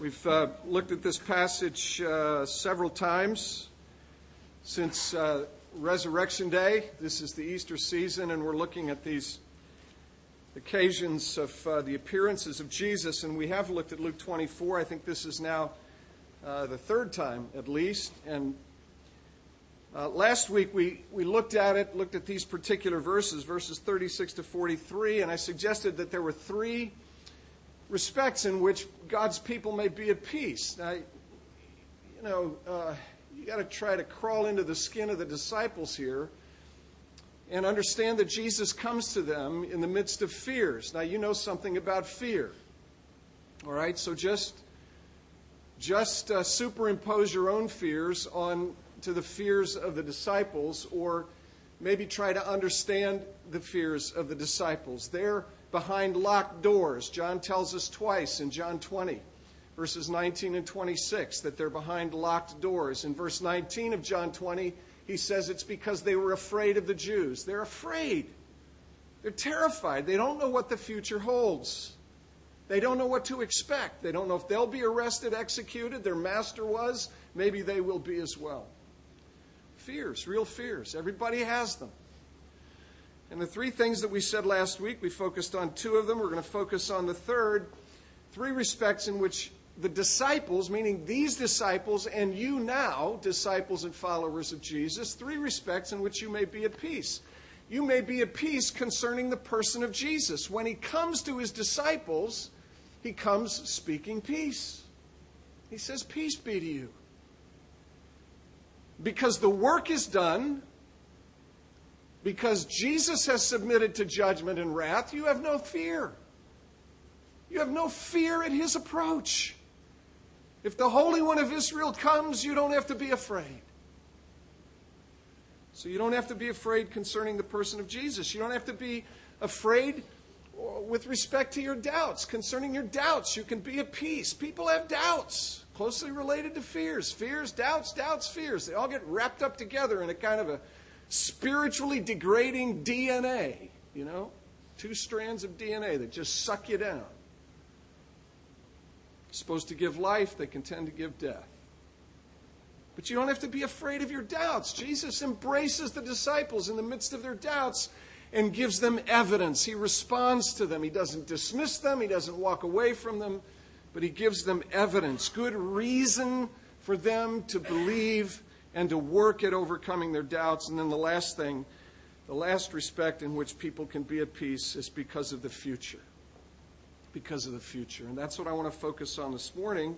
We've uh, looked at this passage uh, several times since uh, Resurrection Day. This is the Easter season, and we're looking at these occasions of uh, the appearances of Jesus. And we have looked at Luke 24. I think this is now uh, the third time, at least. And uh, last week we, we looked at it, looked at these particular verses, verses 36 to 43, and I suggested that there were three respects in which God's people may be at peace. Now, you know, uh, you got to try to crawl into the skin of the disciples here and understand that Jesus comes to them in the midst of fears. Now, you know something about fear. All right, so just just uh, superimpose your own fears on to the fears of the disciples, or maybe try to understand the fears of the disciples. They're behind locked doors. John tells us twice in John 20, verses 19 and 26, that they're behind locked doors. In verse 19 of John 20, he says it's because they were afraid of the Jews. They're afraid. They're terrified. They don't know what the future holds. They don't know what to expect. They don't know if they'll be arrested, executed. Their master was. Maybe they will be as well. Fears, real fears. Everybody has them. And the three things that we said last week, we focused on two of them. We're going to focus on the third. Three respects in which the disciples, meaning these disciples and you now, disciples and followers of Jesus, three respects in which you may be at peace. You may be at peace concerning the person of Jesus. When he comes to his disciples, he comes speaking peace. He says, Peace be to you. Because the work is done, because Jesus has submitted to judgment and wrath, you have no fear. You have no fear at his approach. If the Holy One of Israel comes, you don't have to be afraid. So you don't have to be afraid concerning the person of Jesus. You don't have to be afraid with respect to your doubts. Concerning your doubts, you can be at peace. People have doubts, closely related to fears. Fears, doubts, doubts, fears. They all get wrapped up together in a kind of a spiritually degrading DNA, you know? Two strands of DNA that just suck you down. Supposed to give life, they can tend to give death. But you don't have to be afraid of your doubts. Jesus embraces the disciples in the midst of their doubts and gives them evidence. He responds to them. He doesn't dismiss them, he doesn't walk away from them, but he gives them evidence, good reason for them to believe and to work at overcoming their doubts. And then the last thing, the last respect in which people can be at peace is because of the future. Because of the future. And that's what I want to focus on this morning.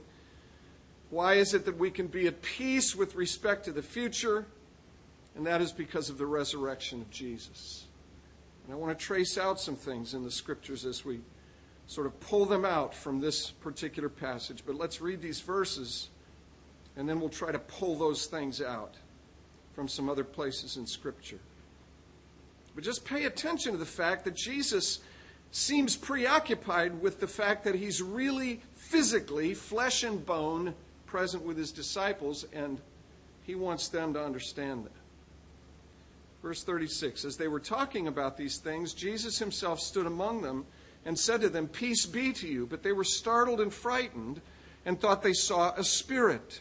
Why is it that we can be at peace with respect to the future? And that is because of the resurrection of Jesus. And I want to trace out some things in the scriptures as we sort of pull them out from this particular passage. But let's read these verses and then we'll try to pull those things out from some other places in Scripture. But just pay attention to the fact that Jesus seems preoccupied with the fact that he's really physically, flesh and bone, present with his disciples, and he wants them to understand that. Verse 36 As they were talking about these things, Jesus himself stood among them and said to them, Peace be to you. But they were startled and frightened and thought they saw a spirit.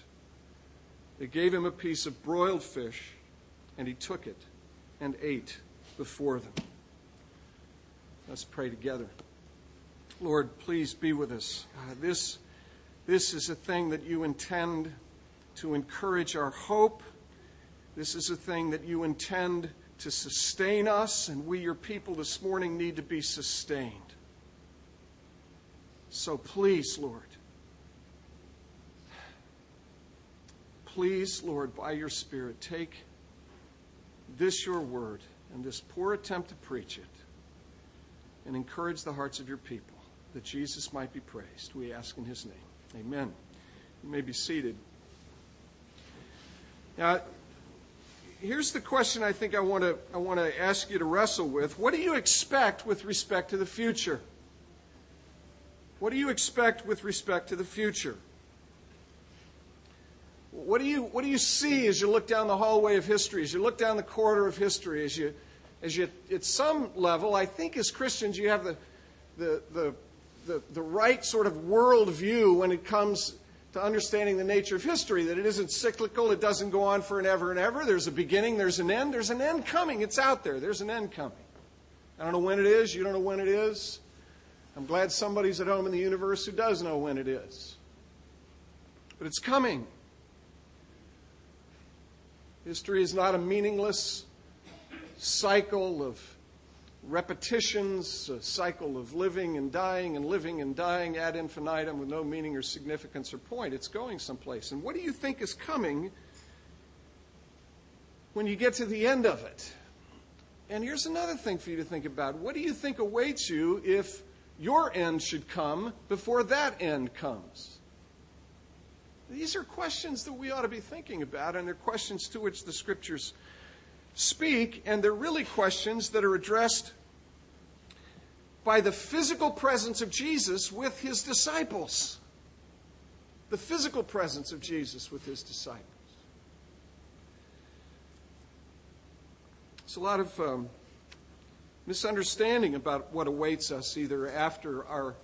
They gave him a piece of broiled fish, and he took it and ate before them. Let's pray together. Lord, please be with us. Uh, this, this is a thing that you intend to encourage our hope. This is a thing that you intend to sustain us, and we, your people, this morning need to be sustained. So please, Lord, Please, Lord, by your Spirit, take this your word and this poor attempt to preach it and encourage the hearts of your people that Jesus might be praised. We ask in his name. Amen You may be seated. Now, here's the question I think I want to I want to ask you to wrestle with. What do you expect with respect to the future? What do you expect with respect to the future? What do you what do you see as you look down the hallway of history, as you look down the corridor of history, as you as you at some level, I think as Christians you have the the the the, the right sort of worldview when it comes to understanding the nature of history, that it isn't cyclical, it doesn't go on for and ever and ever. There's a beginning, there's an end, there's an end coming. It's out there. There's an end coming. I don't know when it is, you don't know when it is. I'm glad somebody's at home in the universe who does know when it is. But it's coming. History is not a meaningless cycle of repetitions, a cycle of living and dying and living and dying ad infinitum with no meaning or significance or point. It's going someplace. And what do you think is coming when you get to the end of it? And here's another thing for you to think about. What do you think awaits you if your end should come before that end comes? These are questions that we ought to be thinking about, and they're questions to which the scriptures speak, and they're really questions that are addressed by the physical presence of Jesus with his disciples. The physical presence of Jesus with his disciples. There's a lot of um, misunderstanding about what awaits us either after our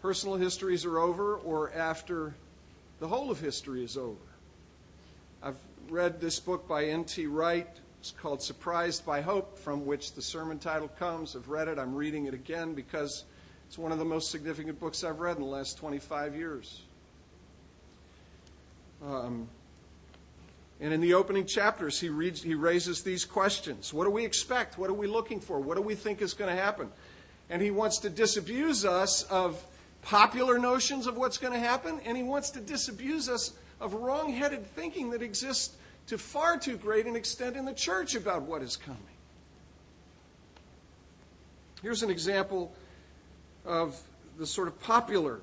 personal histories are over or after the whole of history is over. I've read this book by N.T. Wright. It's called Surprised by Hope, from which the sermon title comes. I've read it. I'm reading it again because it's one of the most significant books I've read in the last 25 years. Um, and in the opening chapters, he, reads, he raises these questions What do we expect? What are we looking for? What do we think is going to happen? And he wants to disabuse us of popular notions of what's going to happen, and he wants to disabuse us of wrong headed thinking that exists to far too great an extent in the church about what is coming. Here's an example of the sort of popular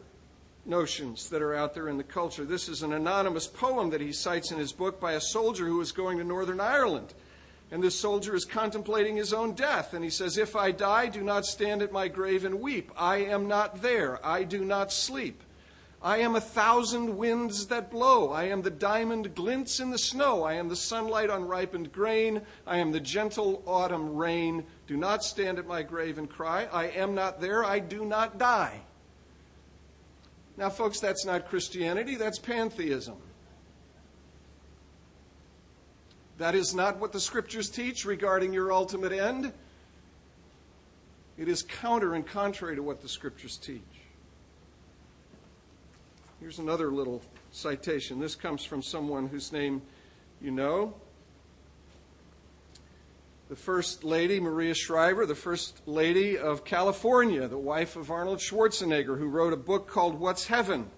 notions that are out there in the culture. This is an anonymous poem that he cites in his book by a soldier who was going to Northern Ireland. And this soldier is contemplating his own death. And he says, If I die, do not stand at my grave and weep. I am not there. I do not sleep. I am a thousand winds that blow. I am the diamond glints in the snow. I am the sunlight on ripened grain. I am the gentle autumn rain. Do not stand at my grave and cry. I am not there. I do not die. Now, folks, that's not Christianity, that's pantheism. That is not what the scriptures teach regarding your ultimate end. It is counter and contrary to what the scriptures teach. Here's another little citation. This comes from someone whose name you know. The First Lady, Maria Shriver, the First Lady of California, the wife of Arnold Schwarzenegger, who wrote a book called What's Heaven?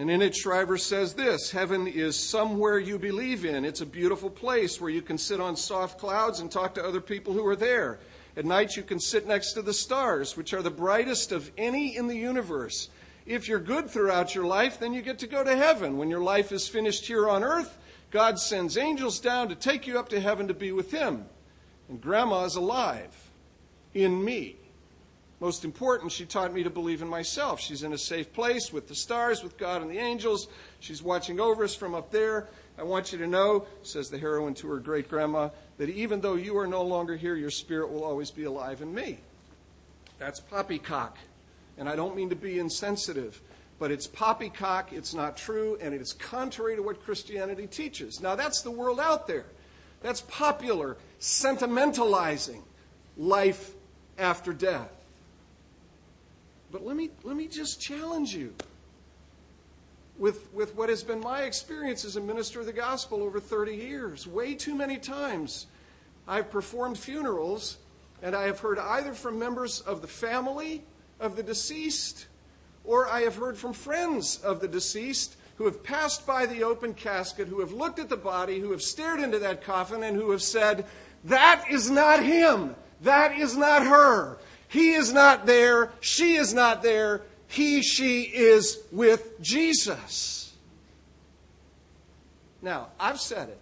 And in it, Shriver says this Heaven is somewhere you believe in. It's a beautiful place where you can sit on soft clouds and talk to other people who are there. At night, you can sit next to the stars, which are the brightest of any in the universe. If you're good throughout your life, then you get to go to heaven. When your life is finished here on earth, God sends angels down to take you up to heaven to be with Him. And Grandma is alive in me. Most important, she taught me to believe in myself. She's in a safe place with the stars, with God and the angels. She's watching over us from up there. I want you to know, says the heroine to her great grandma, that even though you are no longer here, your spirit will always be alive in me. That's poppycock. And I don't mean to be insensitive, but it's poppycock, it's not true, and it is contrary to what Christianity teaches. Now, that's the world out there. That's popular, sentimentalizing life after death. But let me, let me just challenge you with, with what has been my experience as a minister of the gospel over 30 years. Way too many times I've performed funerals and I have heard either from members of the family of the deceased, or I have heard from friends of the deceased who have passed by the open casket, who have looked at the body, who have stared into that coffin, and who have said, That is not him. That is not her. He is not there. She is not there. he, she is with Jesus. Now, I've said it.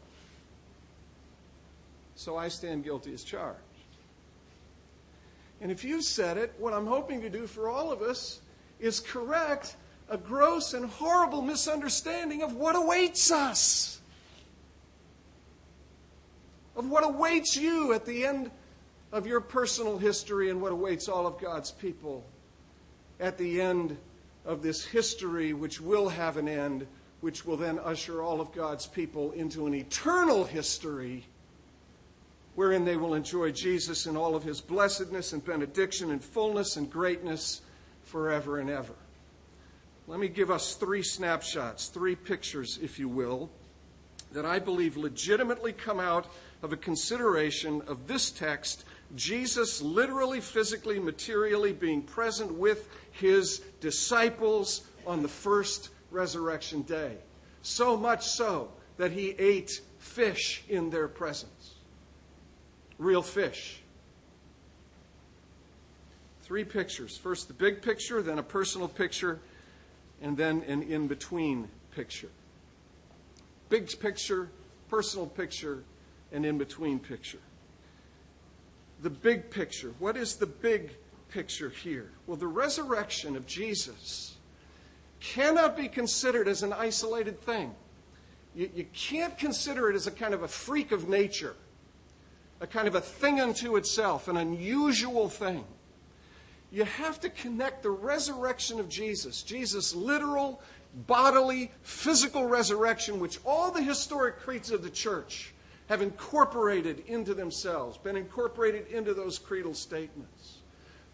So I stand guilty as charged. And if you've said it, what I'm hoping to do for all of us is correct a gross and horrible misunderstanding of what awaits us, of what awaits you at the end of your personal history and what awaits all of God's people at the end of this history, which will have an end, which will then usher all of God's people into an eternal history wherein they will enjoy Jesus in all of his blessedness and benediction and fullness and greatness forever and ever. Let me give us three snapshots, three pictures, if you will, that I believe legitimately come out of a consideration of this text Jesus literally, physically, materially being present with his disciples on the first resurrection day. So much so that he ate fish in their presence real fish. Three pictures. First, the big picture, then a personal picture, and then an in between picture. Big picture, personal picture, and in between picture. The big picture. What is the big picture here? Well, the resurrection of Jesus cannot be considered as an isolated thing. You, you can't consider it as a kind of a freak of nature a kind of a thing unto itself, an unusual thing. You have to connect the resurrection of Jesus, Jesus' literal, bodily, physical resurrection, which all the historic creeds of the church have incorporated into themselves, been incorporated into those creedal statements.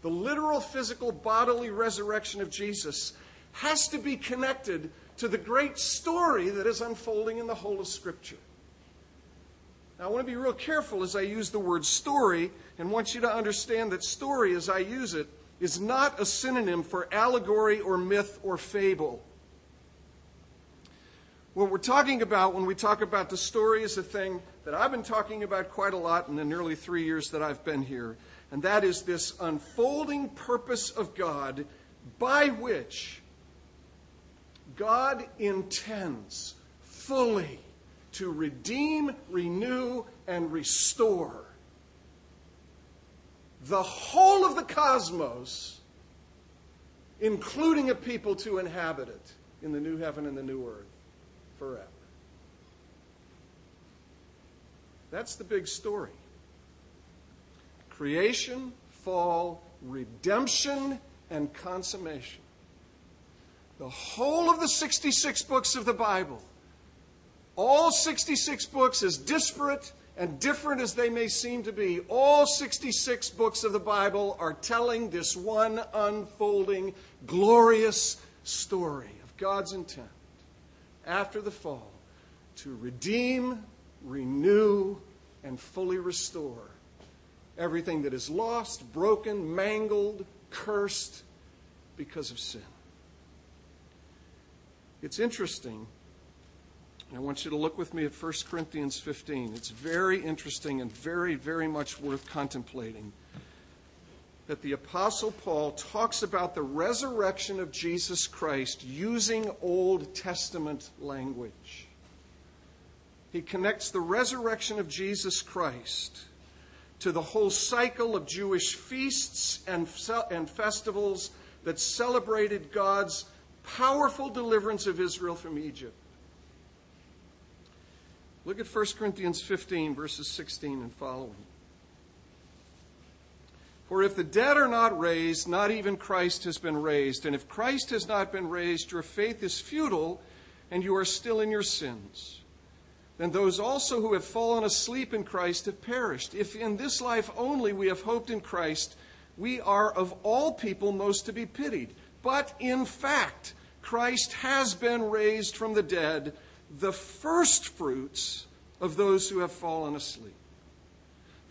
The literal, physical, bodily resurrection of Jesus has to be connected to the great story that is unfolding in the whole of Scripture. Now, I want to be real careful as I use the word story and want you to understand that story, as I use it, is not a synonym for allegory or myth or fable. What we're talking about when we talk about the story is a thing that I've been talking about quite a lot in the nearly three years that I've been here, and that is this unfolding purpose of God by which God intends fully to redeem, renew, and restore the whole of the cosmos, including a people to inhabit it in the new heaven and the new earth forever. That's the big story. Creation, fall, redemption, and consummation. The whole of the 66 books of the Bible all 66 books, as disparate and different as they may seem to be, all 66 books of the Bible are telling this one unfolding, glorious story of God's intent after the fall to redeem, renew, and fully restore everything that is lost, broken, mangled, cursed because of sin. It's interesting I want you to look with me at 1 Corinthians 15. It's very interesting and very, very much worth contemplating that the Apostle Paul talks about the resurrection of Jesus Christ using Old Testament language. He connects the resurrection of Jesus Christ to the whole cycle of Jewish feasts and, and festivals that celebrated God's powerful deliverance of Israel from Egypt. Look at 1 Corinthians 15, verses 16 and following. For if the dead are not raised, not even Christ has been raised. And if Christ has not been raised, your faith is futile, and you are still in your sins. Then those also who have fallen asleep in Christ have perished. If in this life only we have hoped in Christ, we are of all people most to be pitied. But in fact, Christ has been raised from the dead the first fruits of those who have fallen asleep.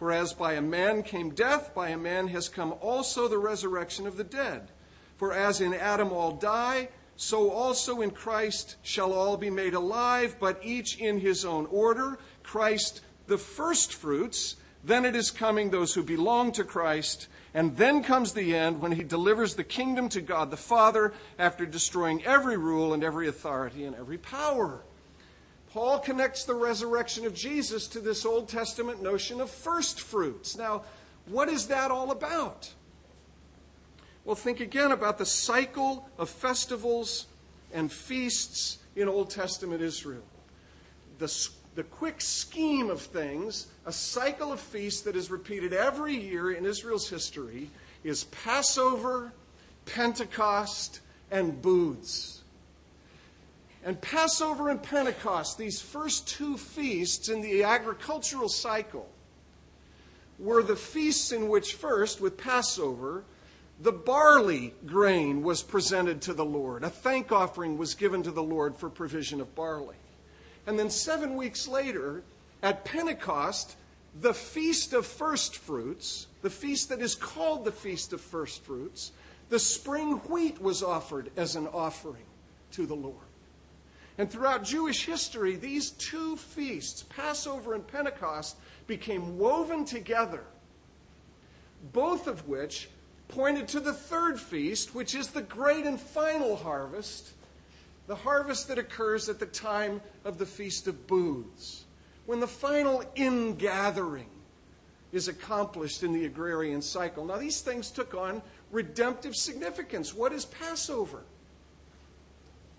For as by a man came death, by a man has come also the resurrection of the dead. For as in Adam all die, so also in Christ shall all be made alive, but each in his own order. Christ the first fruits, then it is coming those who belong to Christ, And then comes the end when he delivers the kingdom to God the Father after destroying every rule and every authority and every power. Paul connects the resurrection of Jesus to this Old Testament notion of first fruits. Now, what is that all about? Well, think again about the cycle of festivals and feasts in Old Testament Israel. The, the quick scheme of things, a cycle of feasts that is repeated every year in Israel's history, is Passover, Pentecost, and Booths. And Passover and Pentecost, these first two feasts in the agricultural cycle, were the feasts in which, first, with Passover, the barley grain was presented to the Lord. A thank offering was given to the Lord for provision of barley. And then seven weeks later, at Pentecost, the Feast of First Fruits, the feast that is called the Feast of First Fruits, the spring wheat was offered as an offering to the Lord. And throughout Jewish history, these two feasts, Passover and Pentecost, became woven together, both of which pointed to the third feast, which is the great and final harvest, the harvest that occurs at the time of the Feast of Booths, when the final ingathering is accomplished in the agrarian cycle. Now, these things took on redemptive significance. What is Passover?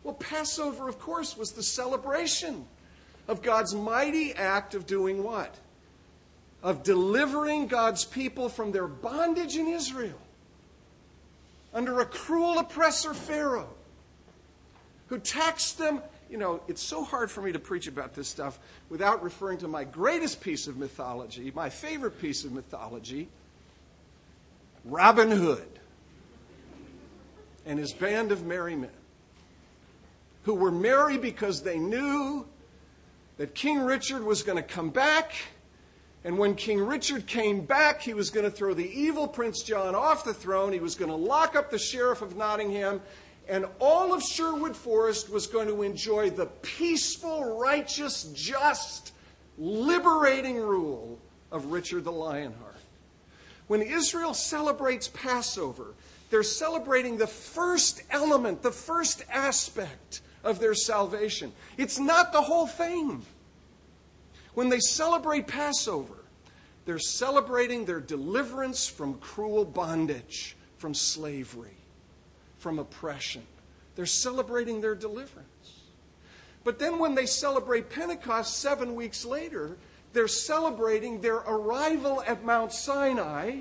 Well, Passover, of course, was the celebration of God's mighty act of doing what? Of delivering God's people from their bondage in Israel under a cruel oppressor, Pharaoh, who taxed them. You know, it's so hard for me to preach about this stuff without referring to my greatest piece of mythology, my favorite piece of mythology Robin Hood and his band of merry men who were merry because they knew that King Richard was going to come back. And when King Richard came back, he was going to throw the evil Prince John off the throne. He was going to lock up the Sheriff of Nottingham. And all of Sherwood Forest was going to enjoy the peaceful, righteous, just, liberating rule of Richard the Lionheart. When Israel celebrates Passover, they're celebrating the first element, the first aspect of their salvation. It's not the whole thing. When they celebrate Passover, they're celebrating their deliverance from cruel bondage, from slavery, from oppression. They're celebrating their deliverance. But then when they celebrate Pentecost seven weeks later, they're celebrating their arrival at Mount Sinai,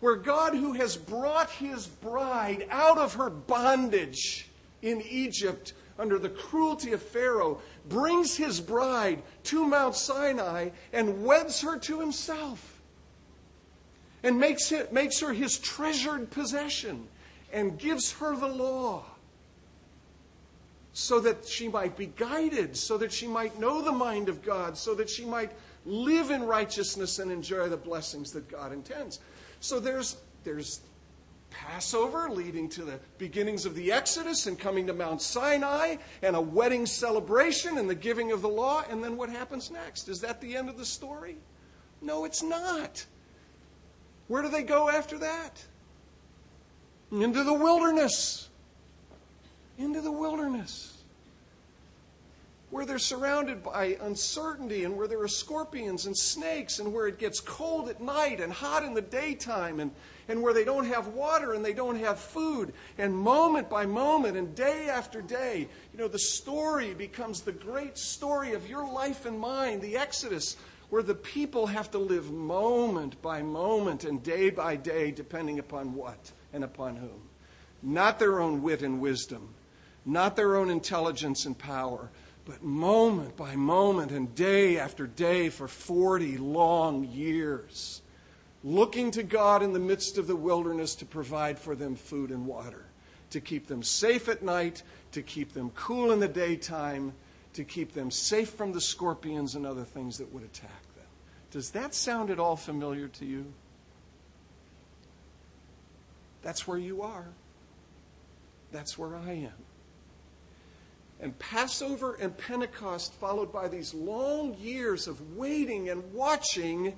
where God, who has brought his bride out of her bondage in Egypt under the cruelty of Pharaoh, brings his bride to Mount Sinai and weds her to himself and makes, it, makes her his treasured possession and gives her the law so that she might be guided, so that she might know the mind of God, so that she might live in righteousness and enjoy the blessings that God intends. So there's, there's Passover, leading to the beginnings of the Exodus and coming to Mount Sinai, and a wedding celebration and the giving of the law. And then what happens next? Is that the end of the story? No, it's not. Where do they go after that? Into the wilderness. Into the wilderness where they're surrounded by uncertainty and where there are scorpions and snakes and where it gets cold at night and hot in the daytime and, and where they don't have water and they don't have food. And moment by moment and day after day, you know, the story becomes the great story of your life and mine, the Exodus, where the people have to live moment by moment and day by day, depending upon what and upon whom. Not their own wit and wisdom, not their own intelligence and power but moment by moment and day after day for 40 long years, looking to God in the midst of the wilderness to provide for them food and water, to keep them safe at night, to keep them cool in the daytime, to keep them safe from the scorpions and other things that would attack them. Does that sound at all familiar to you? That's where you are. That's where I am. And Passover and Pentecost, followed by these long years of waiting and watching,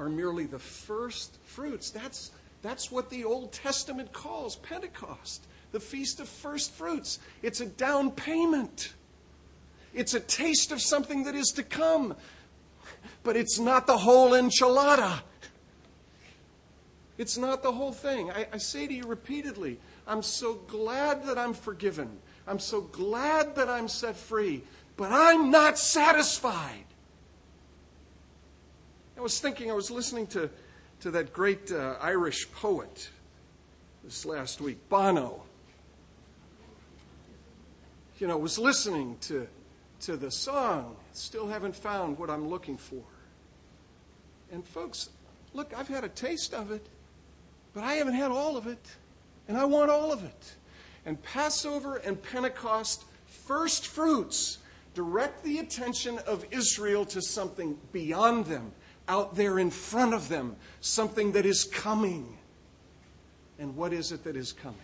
are merely the first fruits. That's, that's what the Old Testament calls Pentecost, the Feast of First Fruits. It's a down payment, it's a taste of something that is to come, but it's not the whole enchilada. It's not the whole thing. I, I say to you repeatedly, I'm so glad that I'm forgiven. I'm so glad that I'm set free, but I'm not satisfied. I was thinking, I was listening to, to that great uh, Irish poet this last week, Bono. You know, was listening to, to the song, Still Haven't Found What I'm Looking For. And folks, look, I've had a taste of it, but I haven't had all of it, and I want all of it. And Passover and Pentecost, first fruits, direct the attention of Israel to something beyond them, out there in front of them, something that is coming. And what is it that is coming?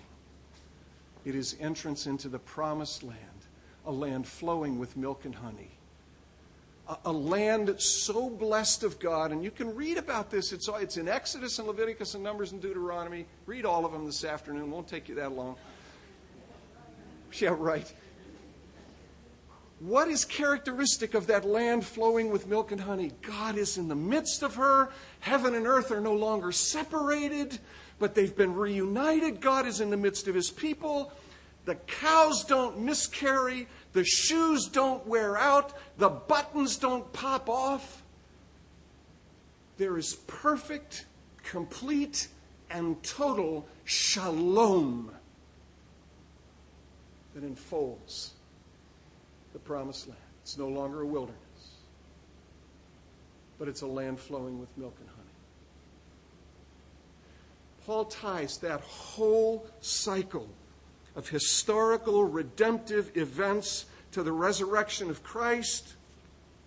It is entrance into the promised land, a land flowing with milk and honey. A, a land so blessed of God, and you can read about this. It's, it's in Exodus and Leviticus and Numbers and Deuteronomy. Read all of them this afternoon. Won't take you that long. Yeah, right. What is characteristic of that land flowing with milk and honey? God is in the midst of her. Heaven and earth are no longer separated, but they've been reunited. God is in the midst of his people. The cows don't miscarry. The shoes don't wear out. The buttons don't pop off. There is perfect, complete, and total shalom that enfolds the promised land. It's no longer a wilderness, but it's a land flowing with milk and honey. Paul ties that whole cycle of historical redemptive events to the resurrection of Christ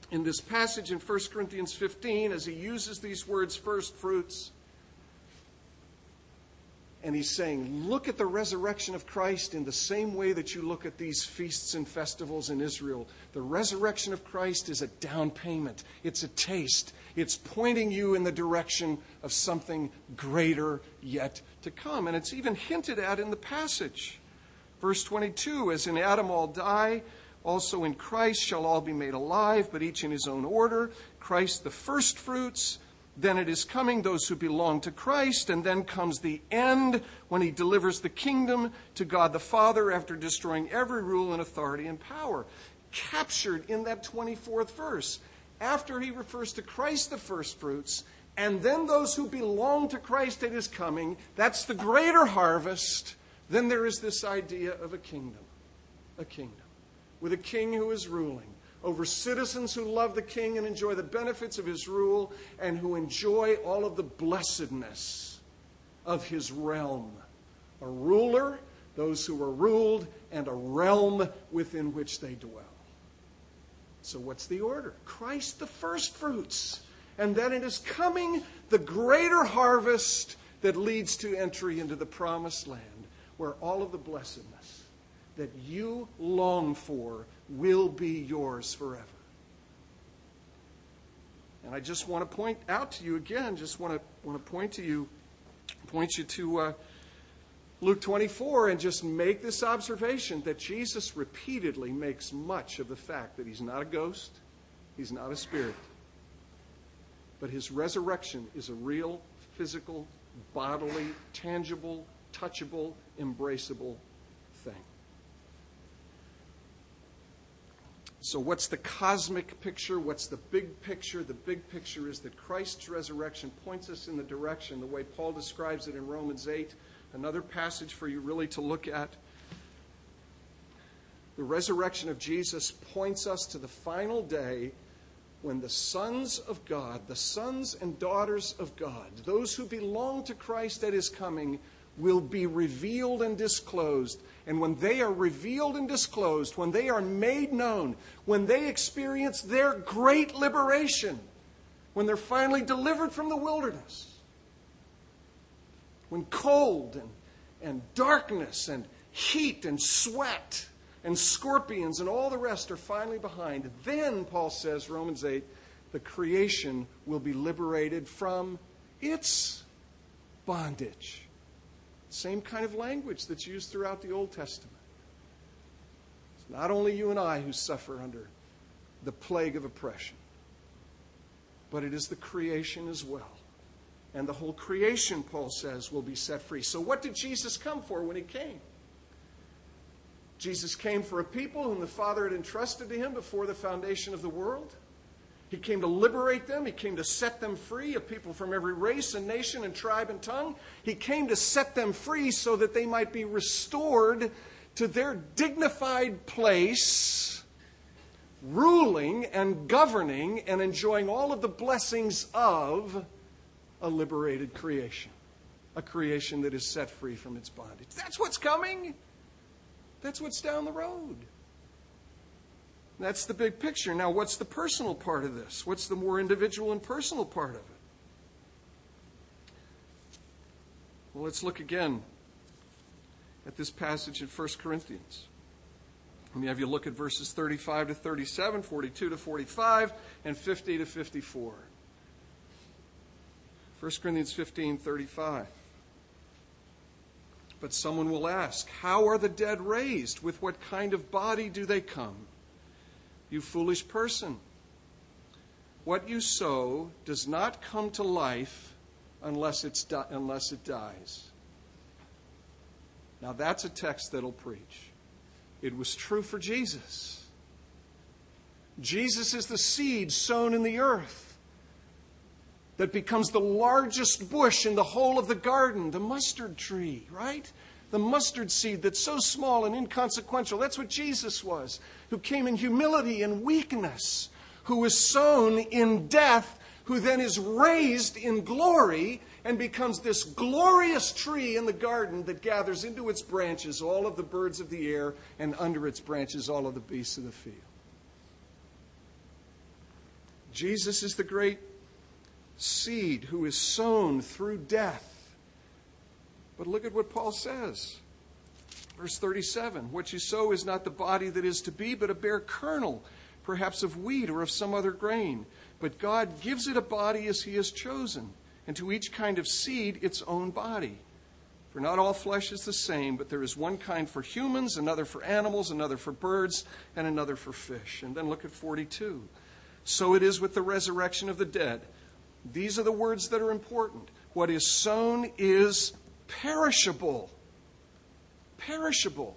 in this passage in 1 Corinthians 15 as he uses these words first fruits and he's saying, look at the resurrection of Christ in the same way that you look at these feasts and festivals in Israel. The resurrection of Christ is a down payment, it's a taste. It's pointing you in the direction of something greater yet to come. And it's even hinted at in the passage. Verse 22 As in Adam all die, also in Christ shall all be made alive, but each in his own order. Christ the firstfruits then it is coming those who belong to Christ, and then comes the end when he delivers the kingdom to God the Father after destroying every rule and authority and power. Captured in that 24th verse. After he refers to Christ the firstfruits, and then those who belong to Christ at his coming, that's the greater harvest. Then there is this idea of a kingdom. A kingdom. With a king who is ruling over citizens who love the king and enjoy the benefits of his rule and who enjoy all of the blessedness of his realm. A ruler, those who are ruled, and a realm within which they dwell. So, what's the order? Christ the firstfruits. And then it is coming the greater harvest that leads to entry into the promised land, where all of the blessedness that you long for will be yours forever. And I just want to point out to you again, just want to, want to point to you, point you to uh, Luke 24 and just make this observation that Jesus repeatedly makes much of the fact that he's not a ghost, he's not a spirit, but his resurrection is a real, physical, bodily, tangible, touchable, embraceable thing. So, what's the cosmic picture? What's the big picture? The big picture is that Christ's resurrection points us in the direction, the way Paul describes it in Romans 8, another passage for you really to look at. The resurrection of Jesus points us to the final day when the sons of God, the sons and daughters of God, those who belong to Christ at his coming, will be revealed and disclosed. And when they are revealed and disclosed, when they are made known, when they experience their great liberation, when they're finally delivered from the wilderness, when cold and, and darkness and heat and sweat and scorpions and all the rest are finally behind, then, Paul says, Romans 8, the creation will be liberated from its bondage. Same kind of language that's used throughout the Old Testament. It's not only you and I who suffer under the plague of oppression, but it is the creation as well. And the whole creation, Paul says, will be set free. So, what did Jesus come for when he came? Jesus came for a people whom the Father had entrusted to him before the foundation of the world. He came to liberate them. He came to set them free, a people from every race and nation and tribe and tongue. He came to set them free so that they might be restored to their dignified place, ruling and governing and enjoying all of the blessings of a liberated creation, a creation that is set free from its bondage. That's what's coming. That's what's down the road. That's the big picture. Now, what's the personal part of this? What's the more individual and personal part of it? Well, let's look again at this passage in 1 Corinthians. Let me have you look at verses 35 to 37, 42 to 45, and 50 to 54. 1 Corinthians 15, 35. But someone will ask, How are the dead raised? With what kind of body do they come? You foolish person. What you sow does not come to life unless, it's di- unless it dies. Now, that's a text that'll preach. It was true for Jesus. Jesus is the seed sown in the earth that becomes the largest bush in the whole of the garden, the mustard tree, right? The mustard seed that's so small and inconsequential. That's what Jesus was, who came in humility and weakness, who was sown in death, who then is raised in glory and becomes this glorious tree in the garden that gathers into its branches all of the birds of the air and under its branches all of the beasts of the field. Jesus is the great seed who is sown through death. But look at what Paul says. Verse 37 What you sow is not the body that is to be, but a bare kernel, perhaps of wheat or of some other grain. But God gives it a body as He has chosen, and to each kind of seed its own body. For not all flesh is the same, but there is one kind for humans, another for animals, another for birds, and another for fish. And then look at 42. So it is with the resurrection of the dead. These are the words that are important. What is sown is perishable. Perishable.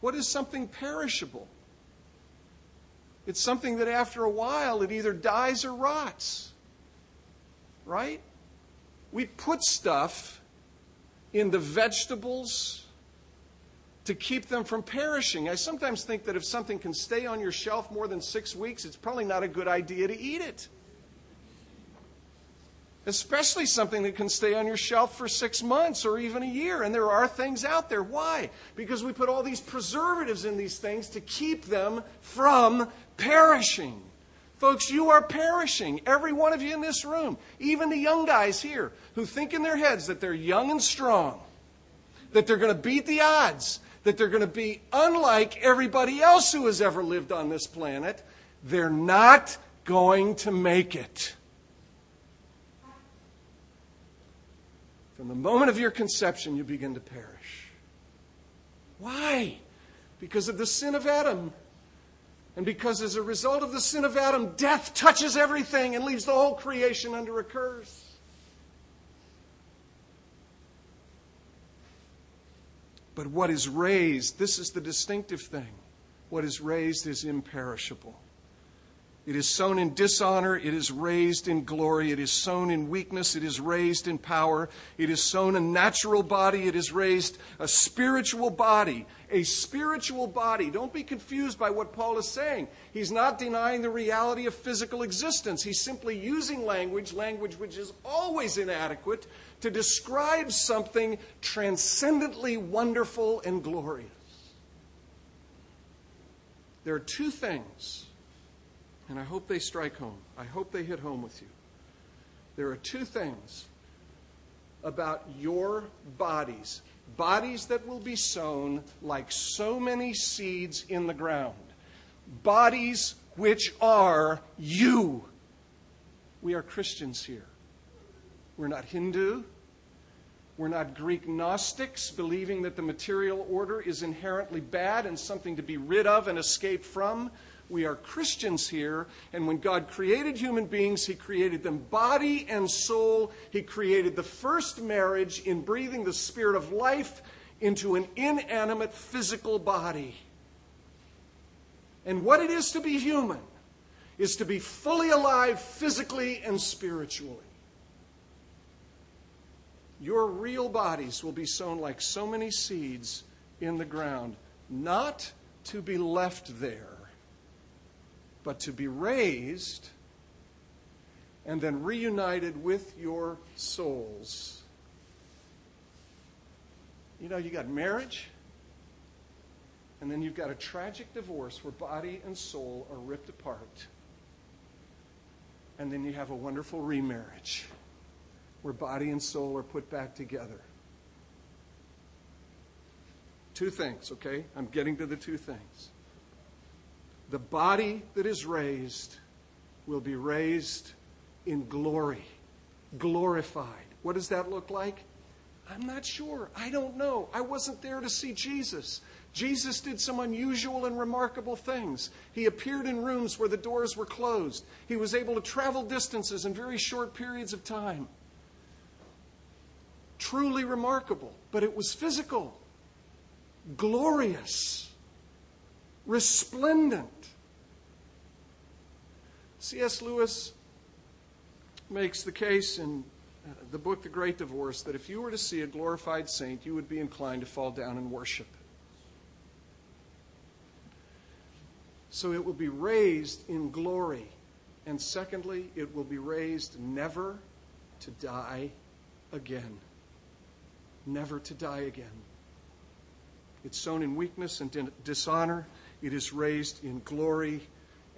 What is something perishable? It's something that after a while it either dies or rots. Right? We put stuff in the vegetables to keep them from perishing. I sometimes think that if something can stay on your shelf more than six weeks, it's probably not a good idea to eat it especially something that can stay on your shelf for six months or even a year. And there are things out there. Why? Because we put all these preservatives in these things to keep them from perishing. Folks, you are perishing. Every one of you in this room, even the young guys here who think in their heads that they're young and strong, that they're going to beat the odds, that they're going to be unlike everybody else who has ever lived on this planet, they're not going to make it. From the moment of your conception, you begin to perish. Why? Because of the sin of Adam. And because as a result of the sin of Adam, death touches everything and leaves the whole creation under a curse. But what is raised, this is the distinctive thing. What is raised is imperishable. It is sown in dishonor. It is raised in glory. It is sown in weakness. It is raised in power. It is sown a natural body. It is raised a spiritual body. A spiritual body. Don't be confused by what Paul is saying. He's not denying the reality of physical existence. He's simply using language, language which is always inadequate, to describe something transcendently wonderful and glorious. There are two things and I hope they strike home. I hope they hit home with you. There are two things about your bodies bodies that will be sown like so many seeds in the ground, bodies which are you. We are Christians here. We're not Hindu. We're not Greek Gnostics, believing that the material order is inherently bad and something to be rid of and escape from. We are Christians here, and when God created human beings, He created them body and soul. He created the first marriage in breathing the spirit of life into an inanimate physical body. And what it is to be human is to be fully alive physically and spiritually. Your real bodies will be sown like so many seeds in the ground, not to be left there, but to be raised and then reunited with your souls. You know, you got marriage, and then you've got a tragic divorce where body and soul are ripped apart. And then you have a wonderful remarriage where body and soul are put back together. Two things, okay? I'm getting to the two things. The body that is raised will be raised in glory, glorified. What does that look like? I'm not sure. I don't know. I wasn't there to see Jesus. Jesus did some unusual and remarkable things. He appeared in rooms where the doors were closed. He was able to travel distances in very short periods of time. Truly remarkable, but it was physical, glorious, resplendent. C.S. Lewis makes the case in uh, the book The Great Divorce that if you were to see a glorified saint, you would be inclined to fall down and worship. So it will be raised in glory. And secondly, it will be raised never to die again. Never to die again. It's sown in weakness and dishonor. It is raised in glory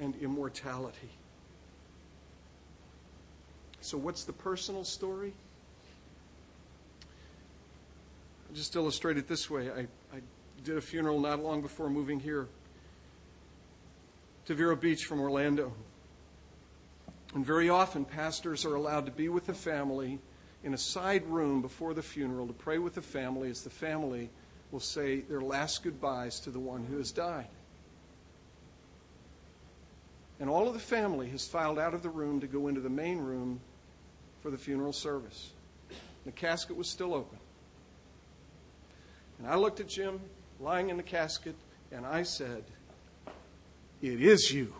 and immortality. So, what's the personal story? I'll just illustrate it this way. I, I did a funeral not long before moving here to Vero Beach from Orlando. And very often, pastors are allowed to be with the family in a side room before the funeral to pray with the family as the family will say their last goodbyes to the one who has died. And all of the family has filed out of the room to go into the main room for the funeral service. The casket was still open. And I looked at Jim lying in the casket and I said, it is you.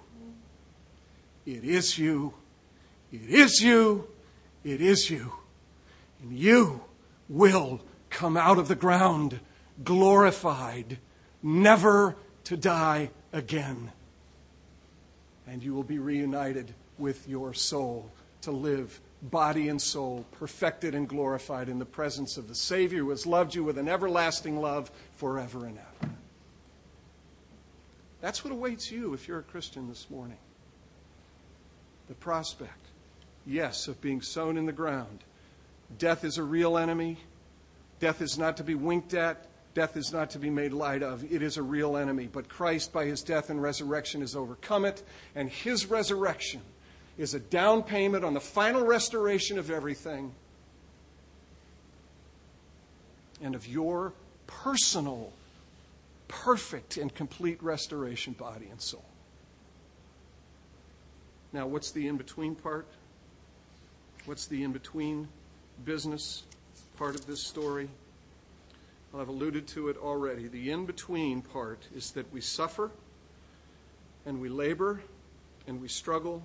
It is you. It is you. It is you. And you will come out of the ground glorified, never to die again. And you will be reunited with your soul to live body and soul, perfected and glorified in the presence of the Savior who has loved you with an everlasting love forever and ever. That's what awaits you if you're a Christian this morning. The prospect, yes, of being sown in the ground. Death is a real enemy. Death is not to be winked at. Death is not to be made light of. It is a real enemy. But Christ, by his death and resurrection, has overcome it. And his resurrection is a down payment on the final restoration of everything and of your personal perfect and complete restoration, body and soul. Now, what's the in between part? What's the in between business part of this story? Well, I've alluded to it already. The in between part is that we suffer and we labor and we struggle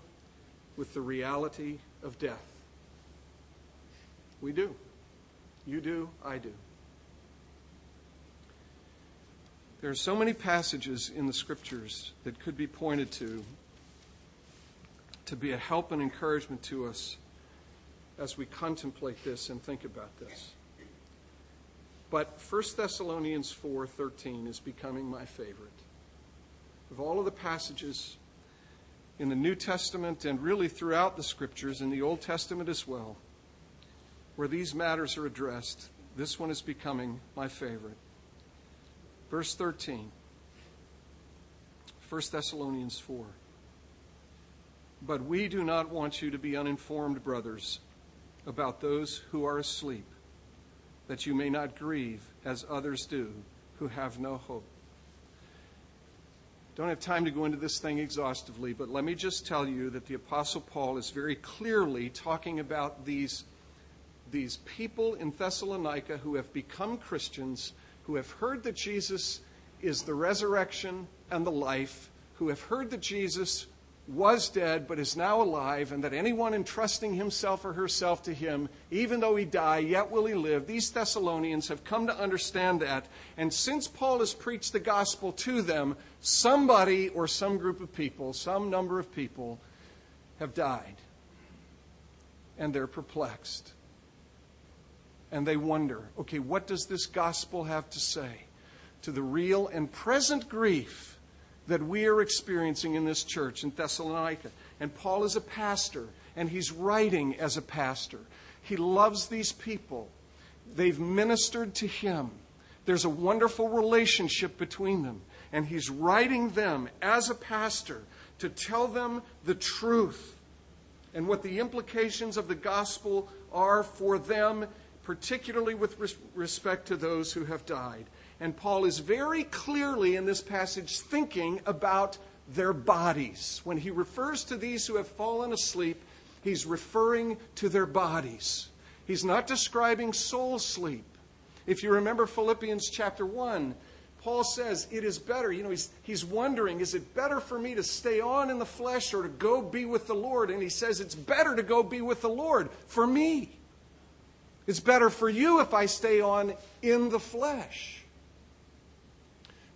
with the reality of death. We do. You do, I do. There are so many passages in the scriptures that could be pointed to to be a help and encouragement to us as we contemplate this and think about this. But 1 Thessalonians 4:13 is becoming my favorite. Of all of the passages in the New Testament and really throughout the scriptures in the Old Testament as well, where these matters are addressed, this one is becoming my favorite. Verse 13, 1 Thessalonians 4. But we do not want you to be uninformed, brothers, about those who are asleep, that you may not grieve as others do who have no hope. Don't have time to go into this thing exhaustively, but let me just tell you that the Apostle Paul is very clearly talking about these, these people in Thessalonica who have become Christians, who have heard that Jesus is the resurrection and the life, who have heard that Jesus was dead but is now alive, and that anyone entrusting himself or herself to him, even though he die, yet will he live. These Thessalonians have come to understand that. And since Paul has preached the gospel to them, somebody or some group of people, some number of people, have died. And they're perplexed. And they wonder okay, what does this gospel have to say to the real and present grief? That we are experiencing in this church in Thessalonica. And Paul is a pastor, and he's writing as a pastor. He loves these people, they've ministered to him. There's a wonderful relationship between them. And he's writing them as a pastor to tell them the truth and what the implications of the gospel are for them, particularly with respect to those who have died. And Paul is very clearly in this passage thinking about their bodies. When he refers to these who have fallen asleep, he's referring to their bodies. He's not describing soul sleep. If you remember Philippians chapter 1, Paul says, It is better. You know, he's, he's wondering, is it better for me to stay on in the flesh or to go be with the Lord? And he says, It's better to go be with the Lord for me. It's better for you if I stay on in the flesh.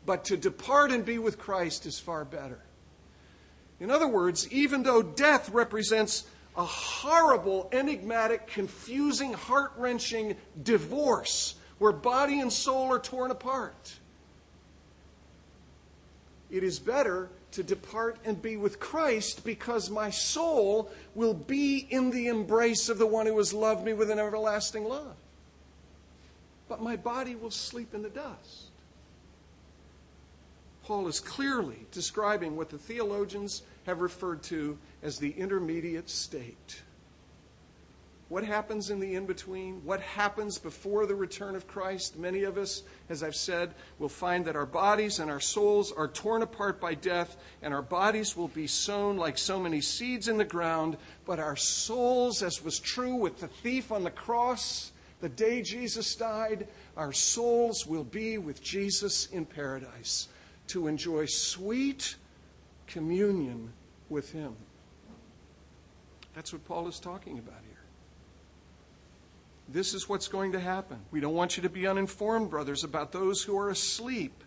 But to depart and be with Christ is far better. In other words, even though death represents a horrible, enigmatic, confusing, heart wrenching divorce where body and soul are torn apart, it is better to depart and be with Christ because my soul will be in the embrace of the one who has loved me with an everlasting love. But my body will sleep in the dust. Paul is clearly describing what the theologians have referred to as the intermediate state. What happens in the in between? What happens before the return of Christ? Many of us, as I've said, will find that our bodies and our souls are torn apart by death, and our bodies will be sown like so many seeds in the ground, but our souls, as was true with the thief on the cross the day Jesus died, our souls will be with Jesus in paradise to enjoy sweet communion with Him. That's what Paul is talking about here. This is what's going to happen. We don't want you to be uninformed, brothers, about those who are asleep,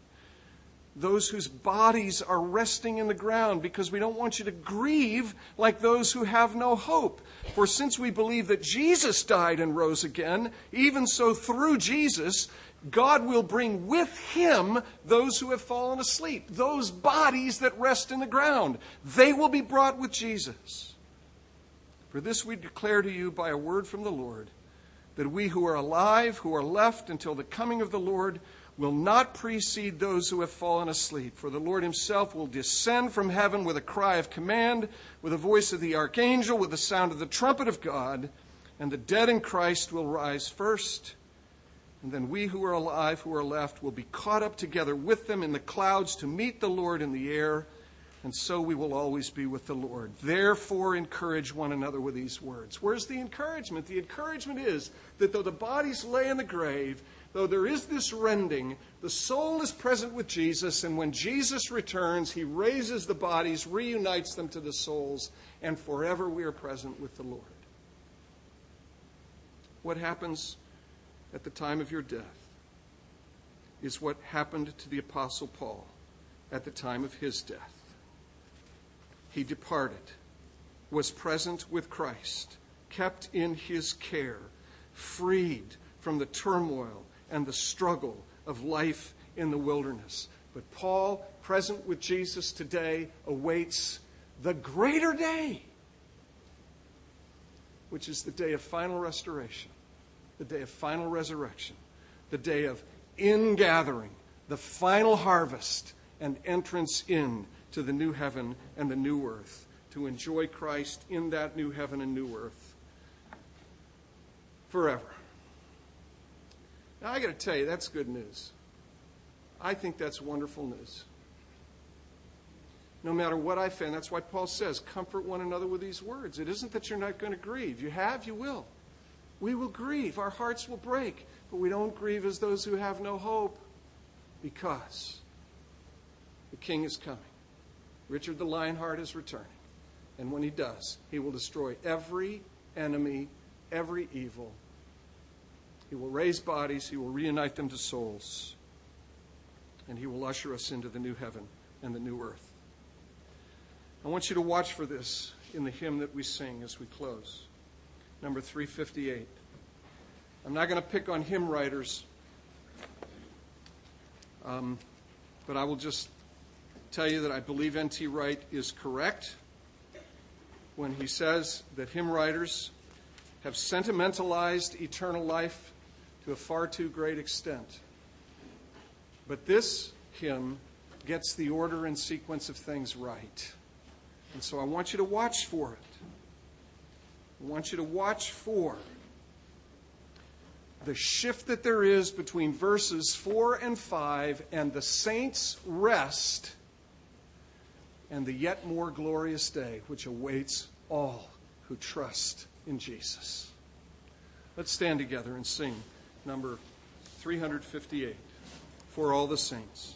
those whose bodies are resting in the ground, because we don't want you to grieve like those who have no hope. For since we believe that Jesus died and rose again, even so through Jesus, God will bring with him those who have fallen asleep, those bodies that rest in the ground. They will be brought with Jesus. For this we declare to you by a word from the Lord that we who are alive, who are left until the coming of the Lord, will not precede those who have fallen asleep. For the Lord himself will descend from heaven with a cry of command, with the voice of the archangel, with the sound of the trumpet of God, and the dead in Christ will rise first. And then we who are alive, who are left, will be caught up together with them in the clouds to meet the Lord in the air, and so we will always be with the Lord. Therefore, encourage one another with these words. Where's the encouragement? The encouragement is that though the bodies lay in the grave, though there is this rending, the soul is present with Jesus, and when Jesus returns, he raises the bodies, reunites them to the souls, and forever we are present with the Lord. What happens? At the time of your death is what happened to the Apostle Paul at the time of his death. He departed, was present with Christ, kept in his care, freed from the turmoil and the struggle of life in the wilderness. But Paul, present with Jesus today, awaits the greater day, which is the day of final restoration the day of final resurrection, the day of ingathering, the final harvest, and entrance in to the new heaven and the new earth, to enjoy Christ in that new heaven and new earth forever. Now, I got to tell you, that's good news. I think that's wonderful news. No matter what I find, that's why Paul says, comfort one another with these words. It isn't that you're not going to grieve. You have, you will. We will grieve. Our hearts will break. But we don't grieve as those who have no hope because the king is coming. Richard the Lionheart is returning. And when he does, he will destroy every enemy, every evil. He will raise bodies, he will reunite them to souls, and he will usher us into the new heaven and the new earth. I want you to watch for this in the hymn that we sing as we close. Number 358. I'm not going to pick on hymn writers, um, but I will just tell you that I believe N.T. Wright is correct when he says that hymn writers have sentimentalized eternal life to a far too great extent. But this hymn gets the order and sequence of things right. And so I want you to watch for it. I want you to watch for the shift that there is between verses 4 and 5 and the saints' rest and the yet more glorious day which awaits all who trust in Jesus. Let's stand together and sing number 358 for all the saints.